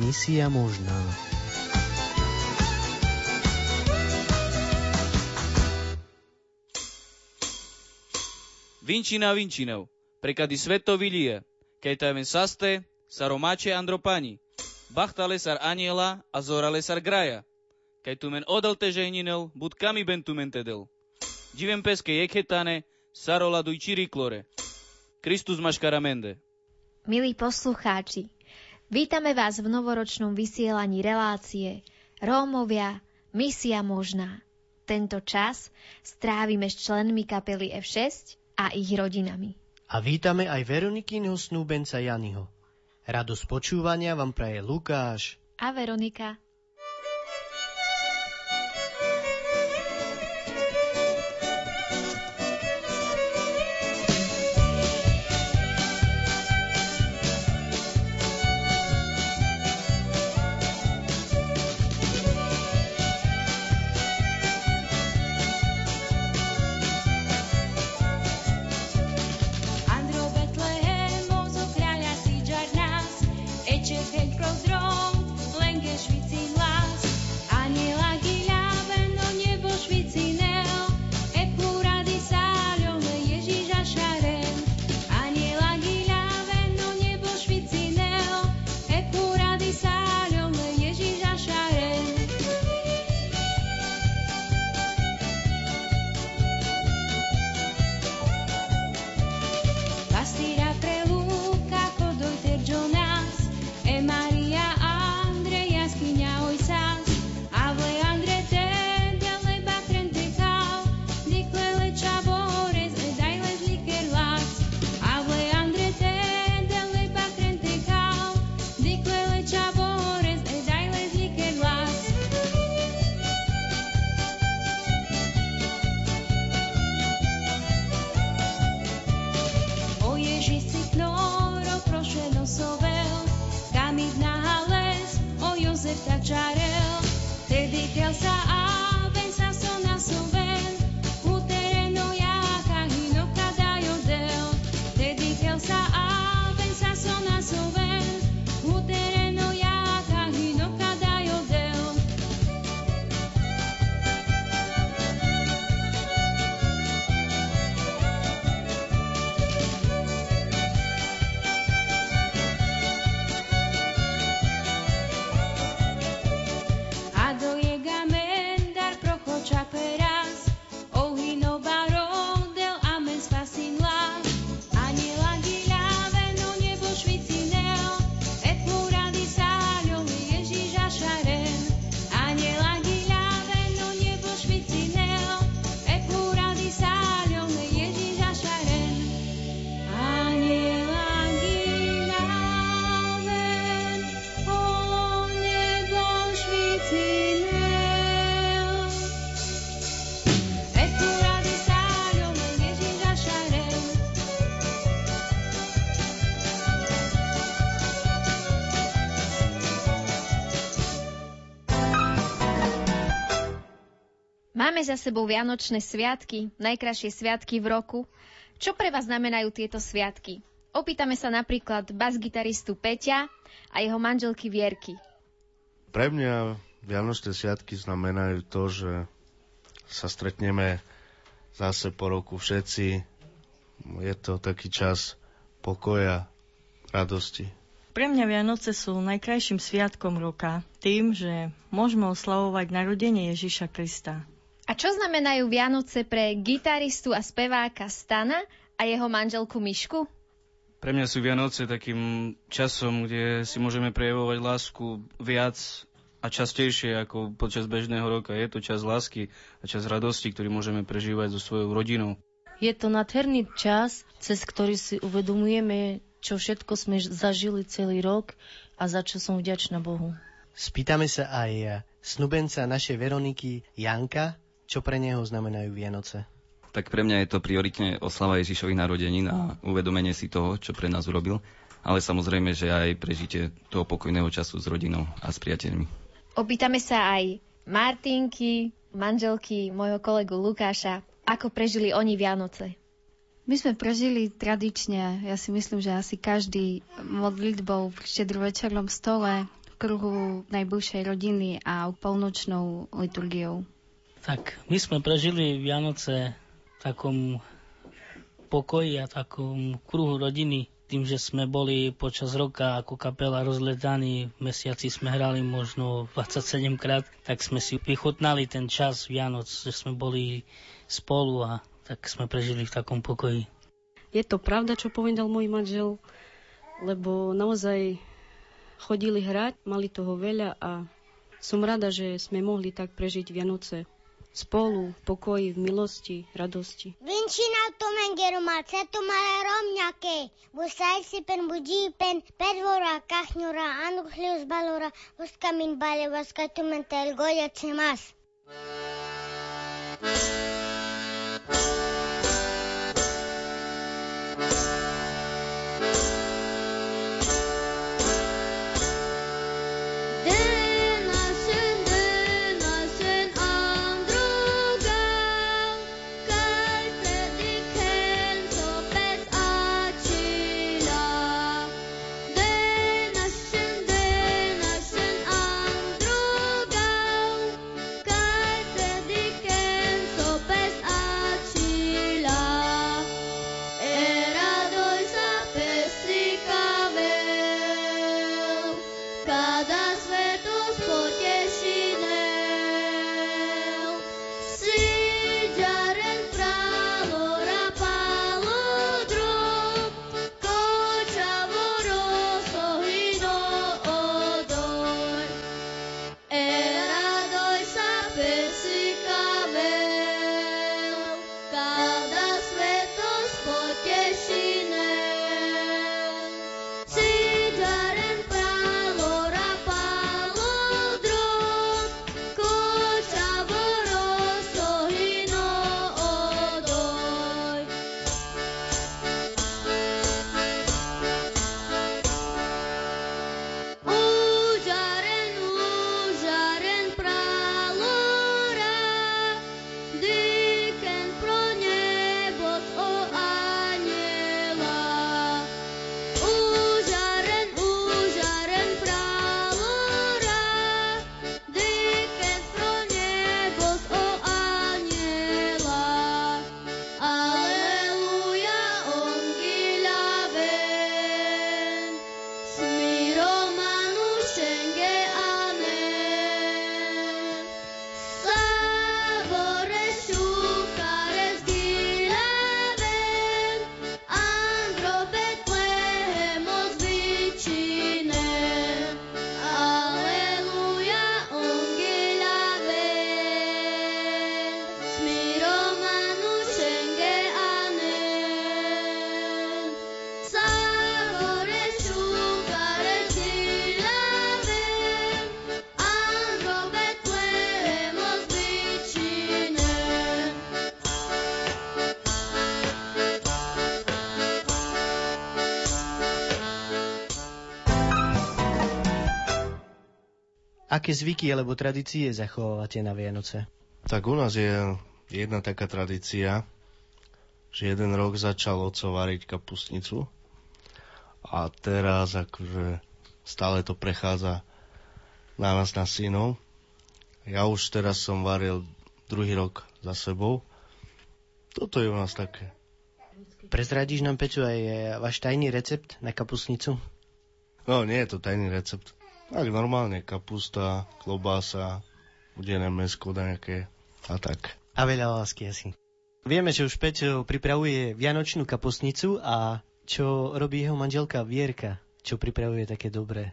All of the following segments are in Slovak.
Misia možná. Vinčina Vinčinov, prekady sveto vilie, keď tamen saste, saromače andropani, bachta lesar aniela a zora lesar graja, kaj tu men odal teženinel, bud kami ben tu men tedel. Divem peske jekhetane, sarola duj čiriklore. Kristus maškaramende. Milí poslucháči, vítame vás v novoročnom vysielaní relácie Rómovia, misia možná. Tento čas strávime s členmi kapely F6 a ich rodinami. A vítame aj Veronikynho snúbenca Janiho. Radosť počúvania vám praje Lukáš a Veronika. deň prozrom, len keď švici Máme za sebou Vianočné sviatky, najkrajšie sviatky v roku. Čo pre vás znamenajú tieto sviatky? Opýtame sa napríklad bas-gitaristu Peťa a jeho manželky Vierky. Pre mňa Vianočné sviatky znamenajú to, že sa stretneme zase po roku všetci. Je to taký čas pokoja, radosti. Pre mňa Vianoce sú najkrajším sviatkom roka, tým, že môžeme oslavovať narodenie Ježiša Krista. A čo znamenajú Vianoce pre gitaristu a speváka Stana a jeho manželku Mišku? Pre mňa sú Vianoce takým časom, kde si môžeme prejavovať lásku viac a častejšie ako počas bežného roka. Je to čas lásky a čas radosti, ktorý môžeme prežívať so svojou rodinou. Je to nádherný čas, cez ktorý si uvedomujeme, čo všetko sme zažili celý rok a za čo som vďačná Bohu. Spýtame sa aj snubenca našej Veroniky Janka, čo pre neho znamenajú Vianoce? Tak pre mňa je to prioritne oslava Ježišových narodenín a uvedomenie si toho, čo pre nás urobil, ale samozrejme, že aj prežite toho pokojného času s rodinou a s priateľmi. Opýtame sa aj Martinky, manželky môjho kolegu Lukáša, ako prežili oni Vianoce. My sme prežili tradične, ja si myslím, že asi každý modlitbou pri štedrovečernom stole v kruhu najbližšej rodiny a polnočnou liturgiou. Tak, my sme prežili Vianoce v takom pokoji a takom kruhu rodiny tým, že sme boli počas roka ako kapela rozletaní, v mesiaci sme hrali možno 27 krát, tak sme si vychutnali ten čas Vianoc, že sme boli spolu a tak sme prežili v takom pokoji. Je to pravda, čo povedal môj manžel, lebo naozaj chodili hrať, mali toho veľa a som rada, že sme mohli tak prežiť Vianoce spolu, v pokoji, v milosti, radosti. Vincina tomengeru malcetu mala romňake, busaj si pen budí pen pedvora kachňura anuhlius balora uskamin bale vaskatumentel goja cimas. Aké zvyky alebo tradície zachovávate na Vianoce? Tak u nás je jedna taká tradícia, že jeden rok začal oco variť kapustnicu a teraz akože stále to prechádza na nás na synov. Ja už teraz som varil druhý rok za sebou. Toto je u nás také. Prezradíš nám, Peťo, aj váš tajný recept na kapustnicu? No, nie je to tajný recept. Tak normálne kapusta, klobása, udené mesko nejaké a tak. A veľa lásky asi. Vieme, že už Peťo pripravuje vianočnú kapustnicu a čo robí jeho manželka Vierka, čo pripravuje také dobré.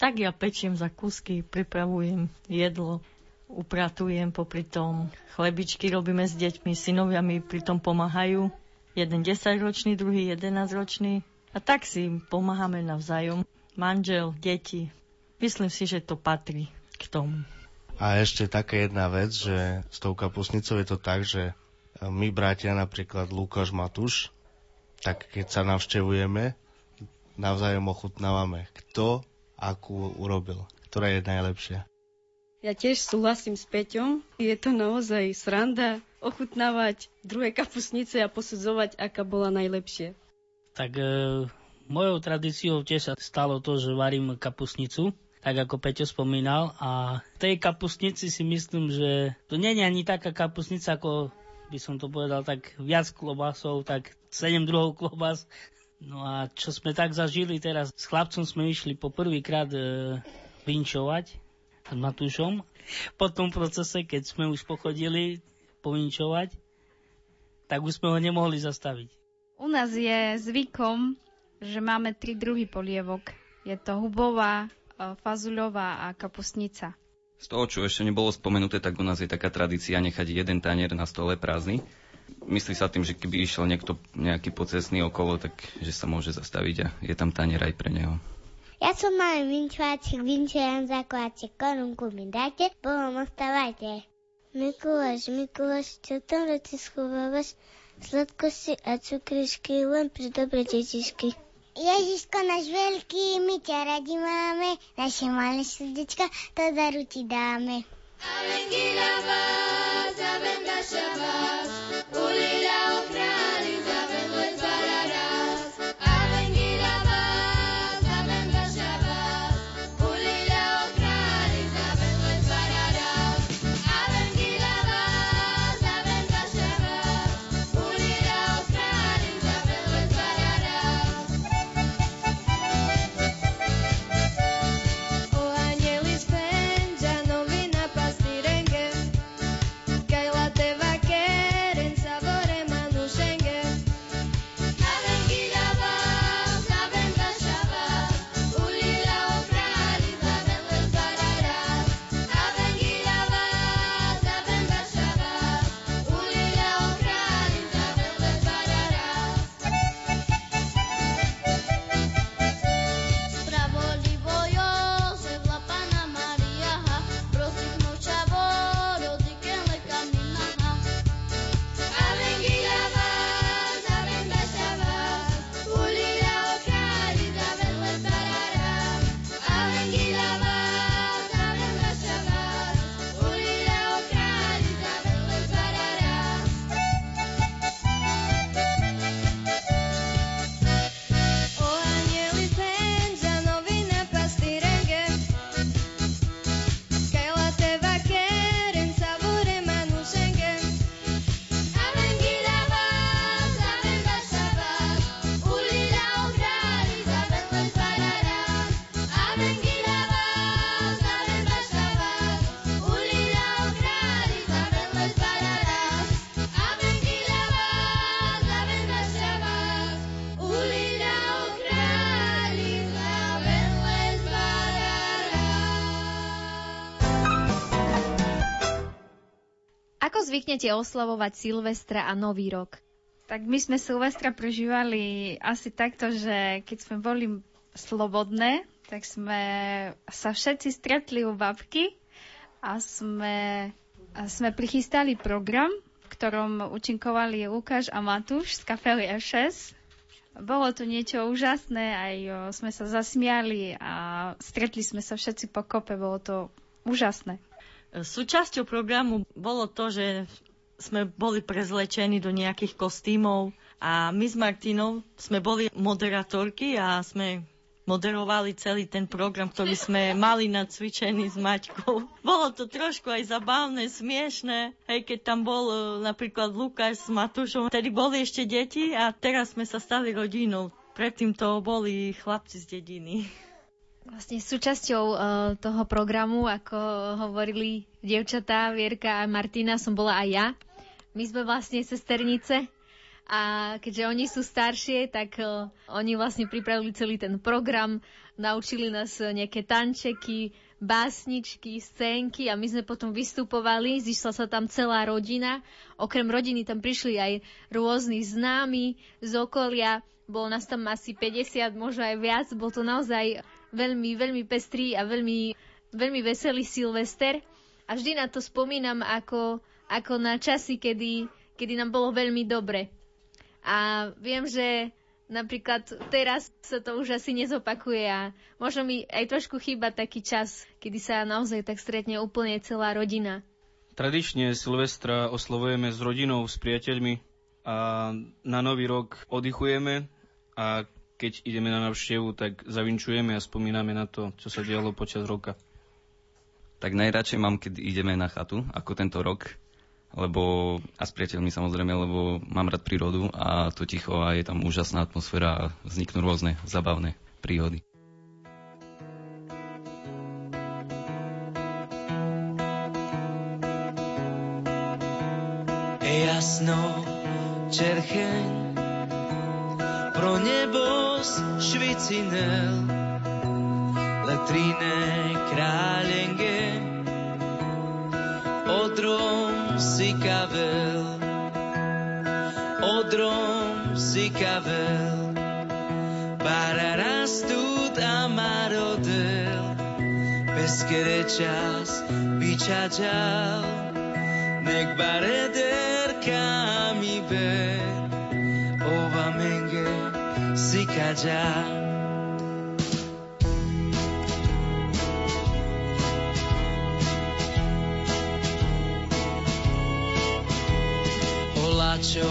Tak ja pečiem za kusky, pripravujem jedlo, upratujem popri tom. Chlebičky robíme s deťmi, synovia mi pri tom pomáhajú. Jeden 10-ročný, druhý 11-ročný. A tak si pomáhame navzájom. Manžel, deti, Myslím si, že to patrí k tomu. A ešte taká jedna vec, že s tou kapusnicou je to tak, že my bratia, napríklad Lukáš Matúš, tak keď sa navštevujeme, navzájom ochutnávame, kto akú urobil, ktorá je najlepšia. Ja tiež súhlasím s Peťom. Je to naozaj sranda ochutnávať druhé kapusnice a posudzovať, aká bola najlepšie. Tak e, mojou tradíciou tiež sa stalo to, že varím kapusnicu, tak ako Peťo spomínal. A tej kapusnici si myslím, že to nie je ani taká kapusnica, ako by som to povedal, tak viac klobásov, tak 7 druhov klobás. No a čo sme tak zažili teraz, s chlapcom sme išli po prvýkrát e, vinčovať s Matúšom. Po tom procese, keď sme už pochodili povinčovať, tak už sme ho nemohli zastaviť. U nás je zvykom, že máme tri druhy polievok. Je to hubová, fazuľová a kapusnica. Z toho, čo ešte nebolo spomenuté, tak u nás je taká tradícia nechať jeden tanier na stole prázdny. Myslí sa tým, že keby išiel niekto nejaký pocesný okolo, tak že sa môže zastaviť a je tam tanier aj pre neho. Ja som malý vinčovačík, vinčujem zakovačík, korunku mi dáte, Bohom ostávajte. Mikuláš, Mikuláš, čo tam roci schovávaš? Sladkosti a cukrišky len pre dobre detičky. Ježiško náš veľký, my ťa radi máme, naše malé srdečka, to daru ti dáme. Avengila vás, avenga šabás, ulila zvyknete oslavovať Silvestra a Nový rok? Tak my sme Silvestra prežívali asi takto, že keď sme boli slobodné, tak sme sa všetci stretli u babky a sme, a sme prichystali program, v ktorom účinkovali Lukáš a Matúš z kapely F6. Bolo to niečo úžasné, aj sme sa zasmiali a stretli sme sa všetci po kope, bolo to úžasné. Súčasťou programu bolo to, že sme boli prezlečení do nejakých kostýmov a my s Martinou sme boli moderátorky a sme moderovali celý ten program, ktorý sme mali nacvičený s Maťkou. Bolo to trošku aj zabavné, smiešné, hej, keď tam bol e, napríklad Lukáš s Matúšom, vtedy boli ešte deti a teraz sme sa stali rodinou. Predtým to boli chlapci z dediny. Vlastne súčasťou uh, toho programu, ako hovorili dievčatá Vierka a Martina, som bola aj ja. My sme vlastne sesternice a keďže oni sú staršie, tak uh, oni vlastne pripravili celý ten program, naučili nás nejaké tančeky, básničky, scénky a my sme potom vystupovali, zišla sa tam celá rodina. Okrem rodiny tam prišli aj rôzni známi z okolia, bolo nás tam asi 50, možno aj viac, bol to naozaj veľmi, veľmi pestrý a veľmi, veľmi veselý Silvester. A vždy na to spomínam ako, ako na časy, kedy, kedy nám bolo veľmi dobre. A viem, že napríklad teraz sa to už asi nezopakuje a možno mi aj trošku chýba taký čas, kedy sa naozaj tak stretne úplne celá rodina. Tradične Silvestra oslovujeme s rodinou, s priateľmi a na nový rok oddychujeme a keď ideme na návštevu, tak zavinčujeme a spomíname na to, čo sa dialo počas roka. Tak najradšej mám, keď ideme na chatu, ako tento rok, lebo, a s priateľmi samozrejme, lebo mám rád prírodu a to ticho a je tam úžasná atmosféra a vzniknú rôzne zabavné príhody. jasno čercheň pro nebo švicinel letrine králenge odrom si kavel. Odrom si kavel. Para rastut amarodel pesquere čas bičačal nek bareder kami ben kaja Olacho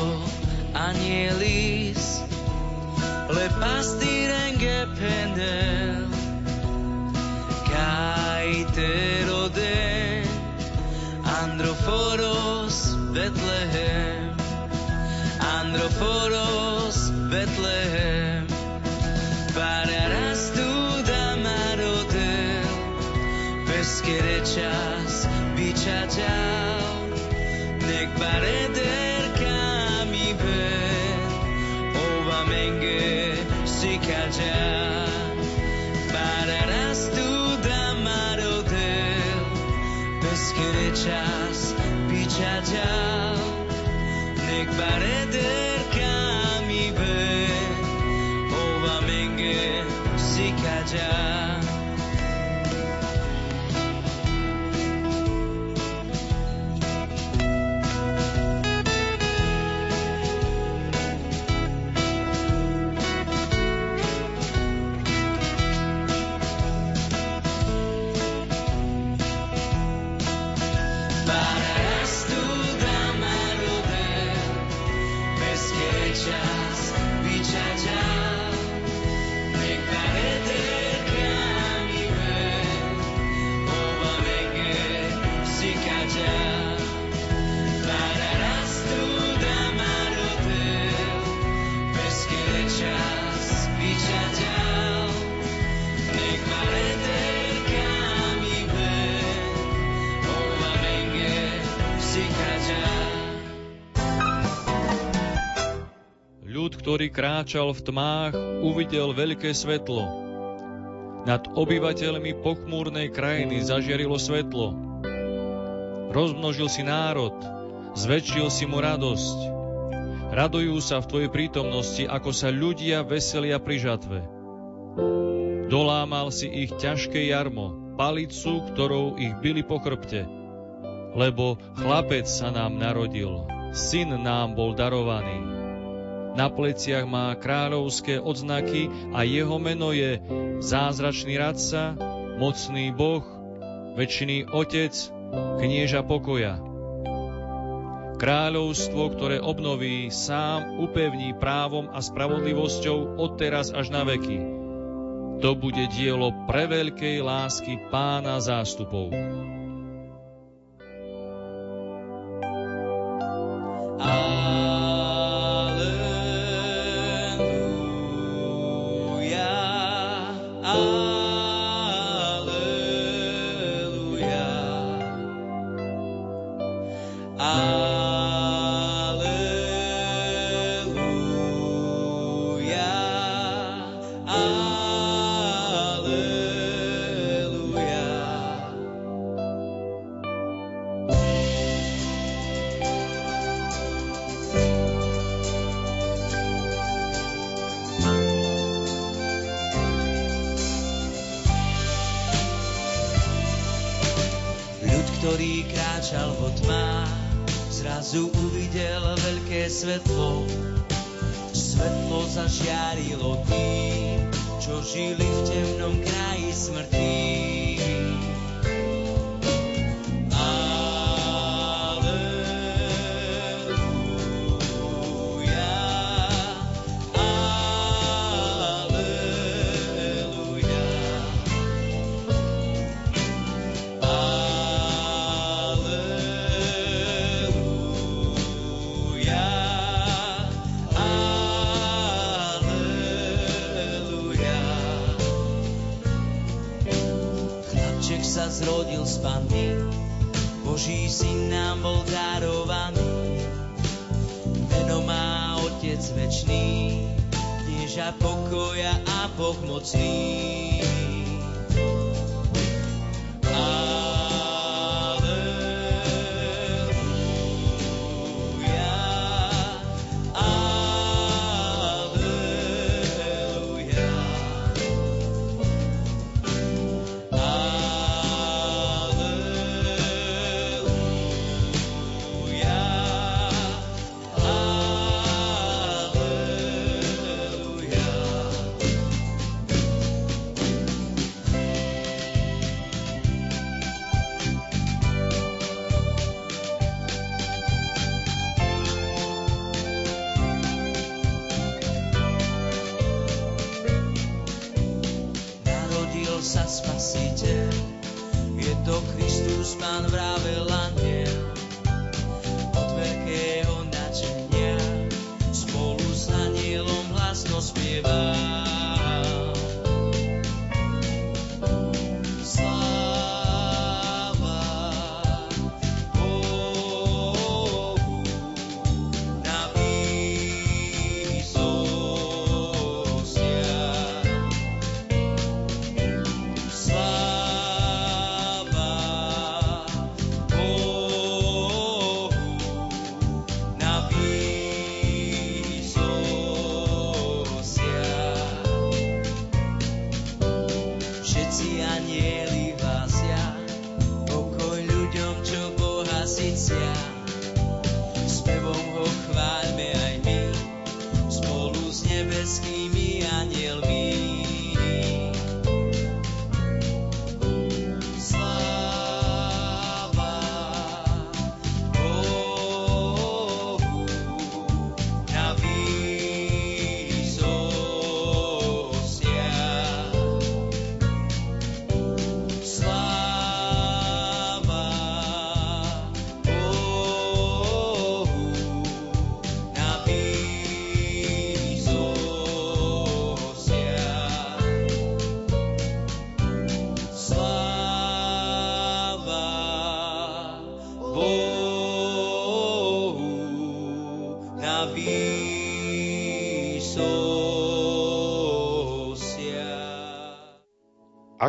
anielis le pastirenge pendel kai teroden androforos Bethlehem androforos ktorý kráčal v tmách, uvidel veľké svetlo. Nad obyvateľmi pochmúrnej krajiny zažiarilo svetlo. Rozmnožil si národ, zväčšil si mu radosť. Radujú sa v Tvojej prítomnosti, ako sa ľudia veselia pri žatve. Dolámal si ich ťažké jarmo, palicu, ktorou ich byli po chrbte. Lebo chlapec sa nám narodil, syn nám bol darovaný. Na pleciach má kráľovské odznaky a jeho meno je zázračný radca, mocný boh, väčšiný otec, knieža pokoja. Kráľovstvo, ktoré obnoví, sám upevní právom a spravodlivosťou od teraz až na veky. To bude dielo preveľkej lásky pána zástupov. Uh, panny, Boží syn nám bol darovaný. Meno má Otec večný, knieža pokoja a Boh mocný.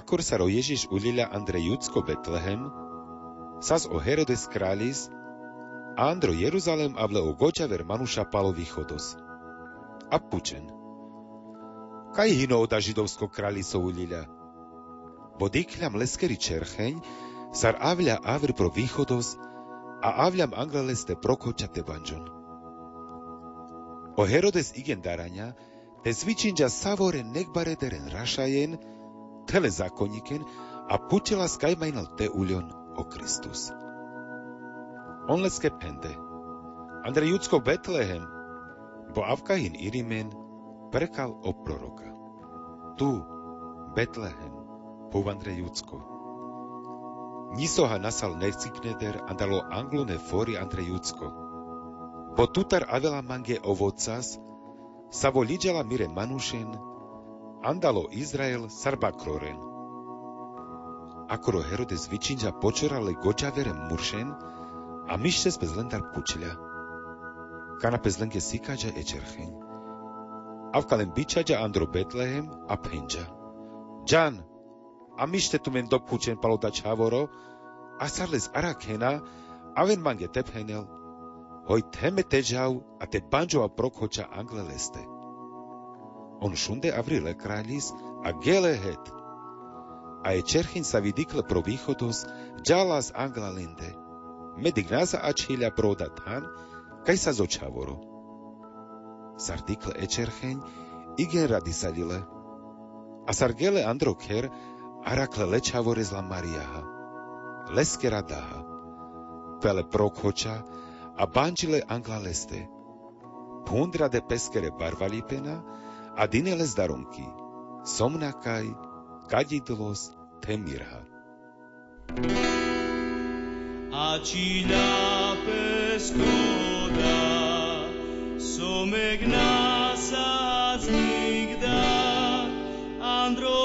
Akor sa ro Ježiš uliľa Andre Judsko Betlehem, sas o Herodes krális, a Andro Jeruzalem avle o goťaver Manuša palo východos. A pučen. Kaj hino oda židovsko králico uliľa? Bodikľam leskeri čercheň, sar avľa avr pro východos, a avľam angleleste prokočate banžon. O Herodes igen darania, te zvičinja savore nekbarederen rašajen, a putela skajmajnal te ulion o Kristus. On leske pende. Andre Judsko Betlehem, bo avkahin irimen, prekal o proroka. Tu, Betlehem, povandre Judsko. Nisoha nasal necikneder andalo anglone fori Andre Judsko. Bo tutar avela mange ovocas, savo liđala mire manušen, andalo Izrael sarba kroren. Akoro Herodes vyčinja počorale gočavere muršen, a mišće bez lendar pučilja. Kana bez lenge sikađa e čerheň. Avkalem bičađa andro Betlehem a penđa. Džan, a mište tu men dokučen paloda čavoro, a sarles arakena, aven mange tephenel, hoj teme teđav, a te banđova prokhoča angle leste. On šunde avrile krallis, a gele het. A je čerhin sa vidikle pro východos, džalas angla linde. Medignaza ačhilja broda tan, kaj sa zočavoro. Sardikle ečercheň, igen radi salile. A sargele androker, arakle lečavore zla Mariaha. Leske radaha. Pele prokhoča, a bančile angla leste. Pundra de peskere barvalipena, a dinele zdarunky. Somnakaj, kadidlos, temirha. Acila peskoda, somek nasa znigda, andro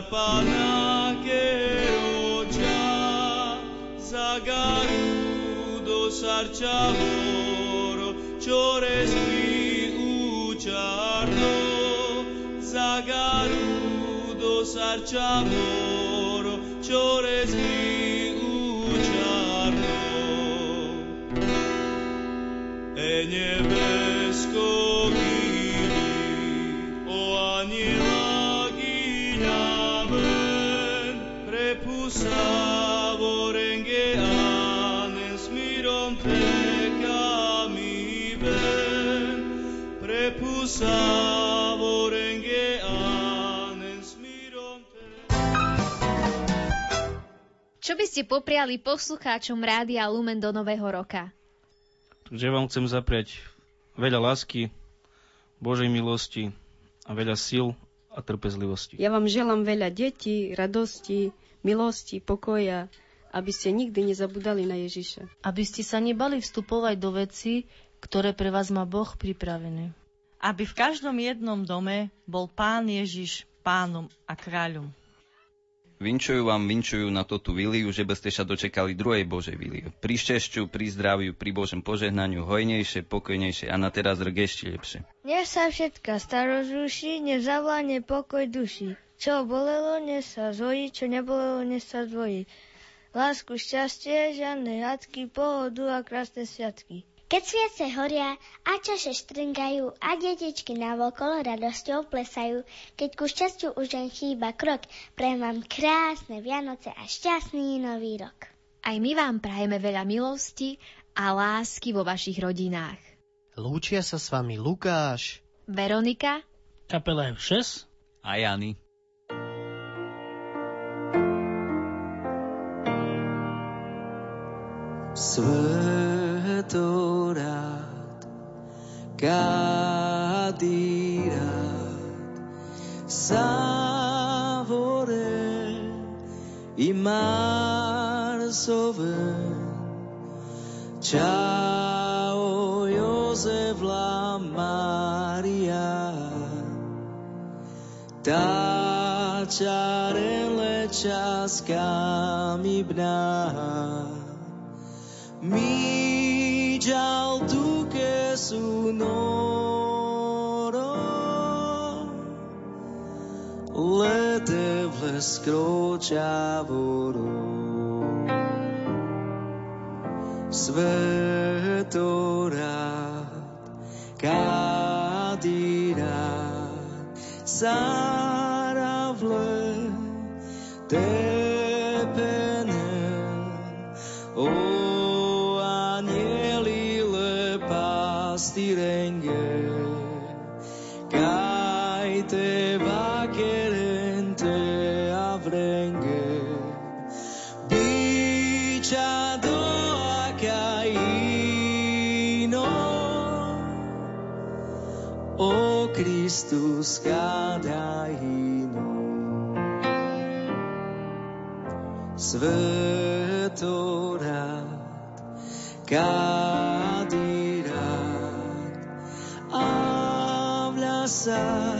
sarpana keroja, zagaru do sarchavoro, chores Čo by ste popriali poslucháčom Rádia Lumen do Nového roka? Takže vám chcem zapriať veľa lásky, Božej milosti a veľa síl a trpezlivosti. Ja vám želám veľa detí, radosti, milosti, pokoja, aby ste nikdy nezabudali na Ježiša. Aby ste sa nebali vstupovať do veci, ktoré pre vás má Boh pripravené. Aby v každom jednom dome bol Pán Ježiš pánom a kráľom. Vinčujú vám, vinčujú na to tú viliu, že by ste sa dočekali druhej Božej vilie. Pri šťastiu, pri zdraviu, pri Božom požehnaniu, hojnejšie, pokojnejšie a na teraz rok ešte lepšie. Nech sa všetka starosť ruší, nech pokoj duši. Čo bolelo, nech sa zvojí, čo nebolelo, nech sa zdvojí. Lásku, šťastie, žiadne hádky, pohodu a krásne sviatky. Keď sviece horia a čaše štrngajú a detičky navokolo radosťou plesajú, keď ku šťastiu už len chýba krok, prajem vám krásne Vianoce a šťastný nový rok. Aj my vám prajeme veľa milosti a lásky vo vašich rodinách. Lúčia sa s vami Lukáš, Veronika, Kapela F6 A Jany. Svetorat, ciascami bna. Mi gial tu che su noro le devle scrociavoro svetorat kadirat saravle tepene Christus cadaino svetorat kadirat avla sa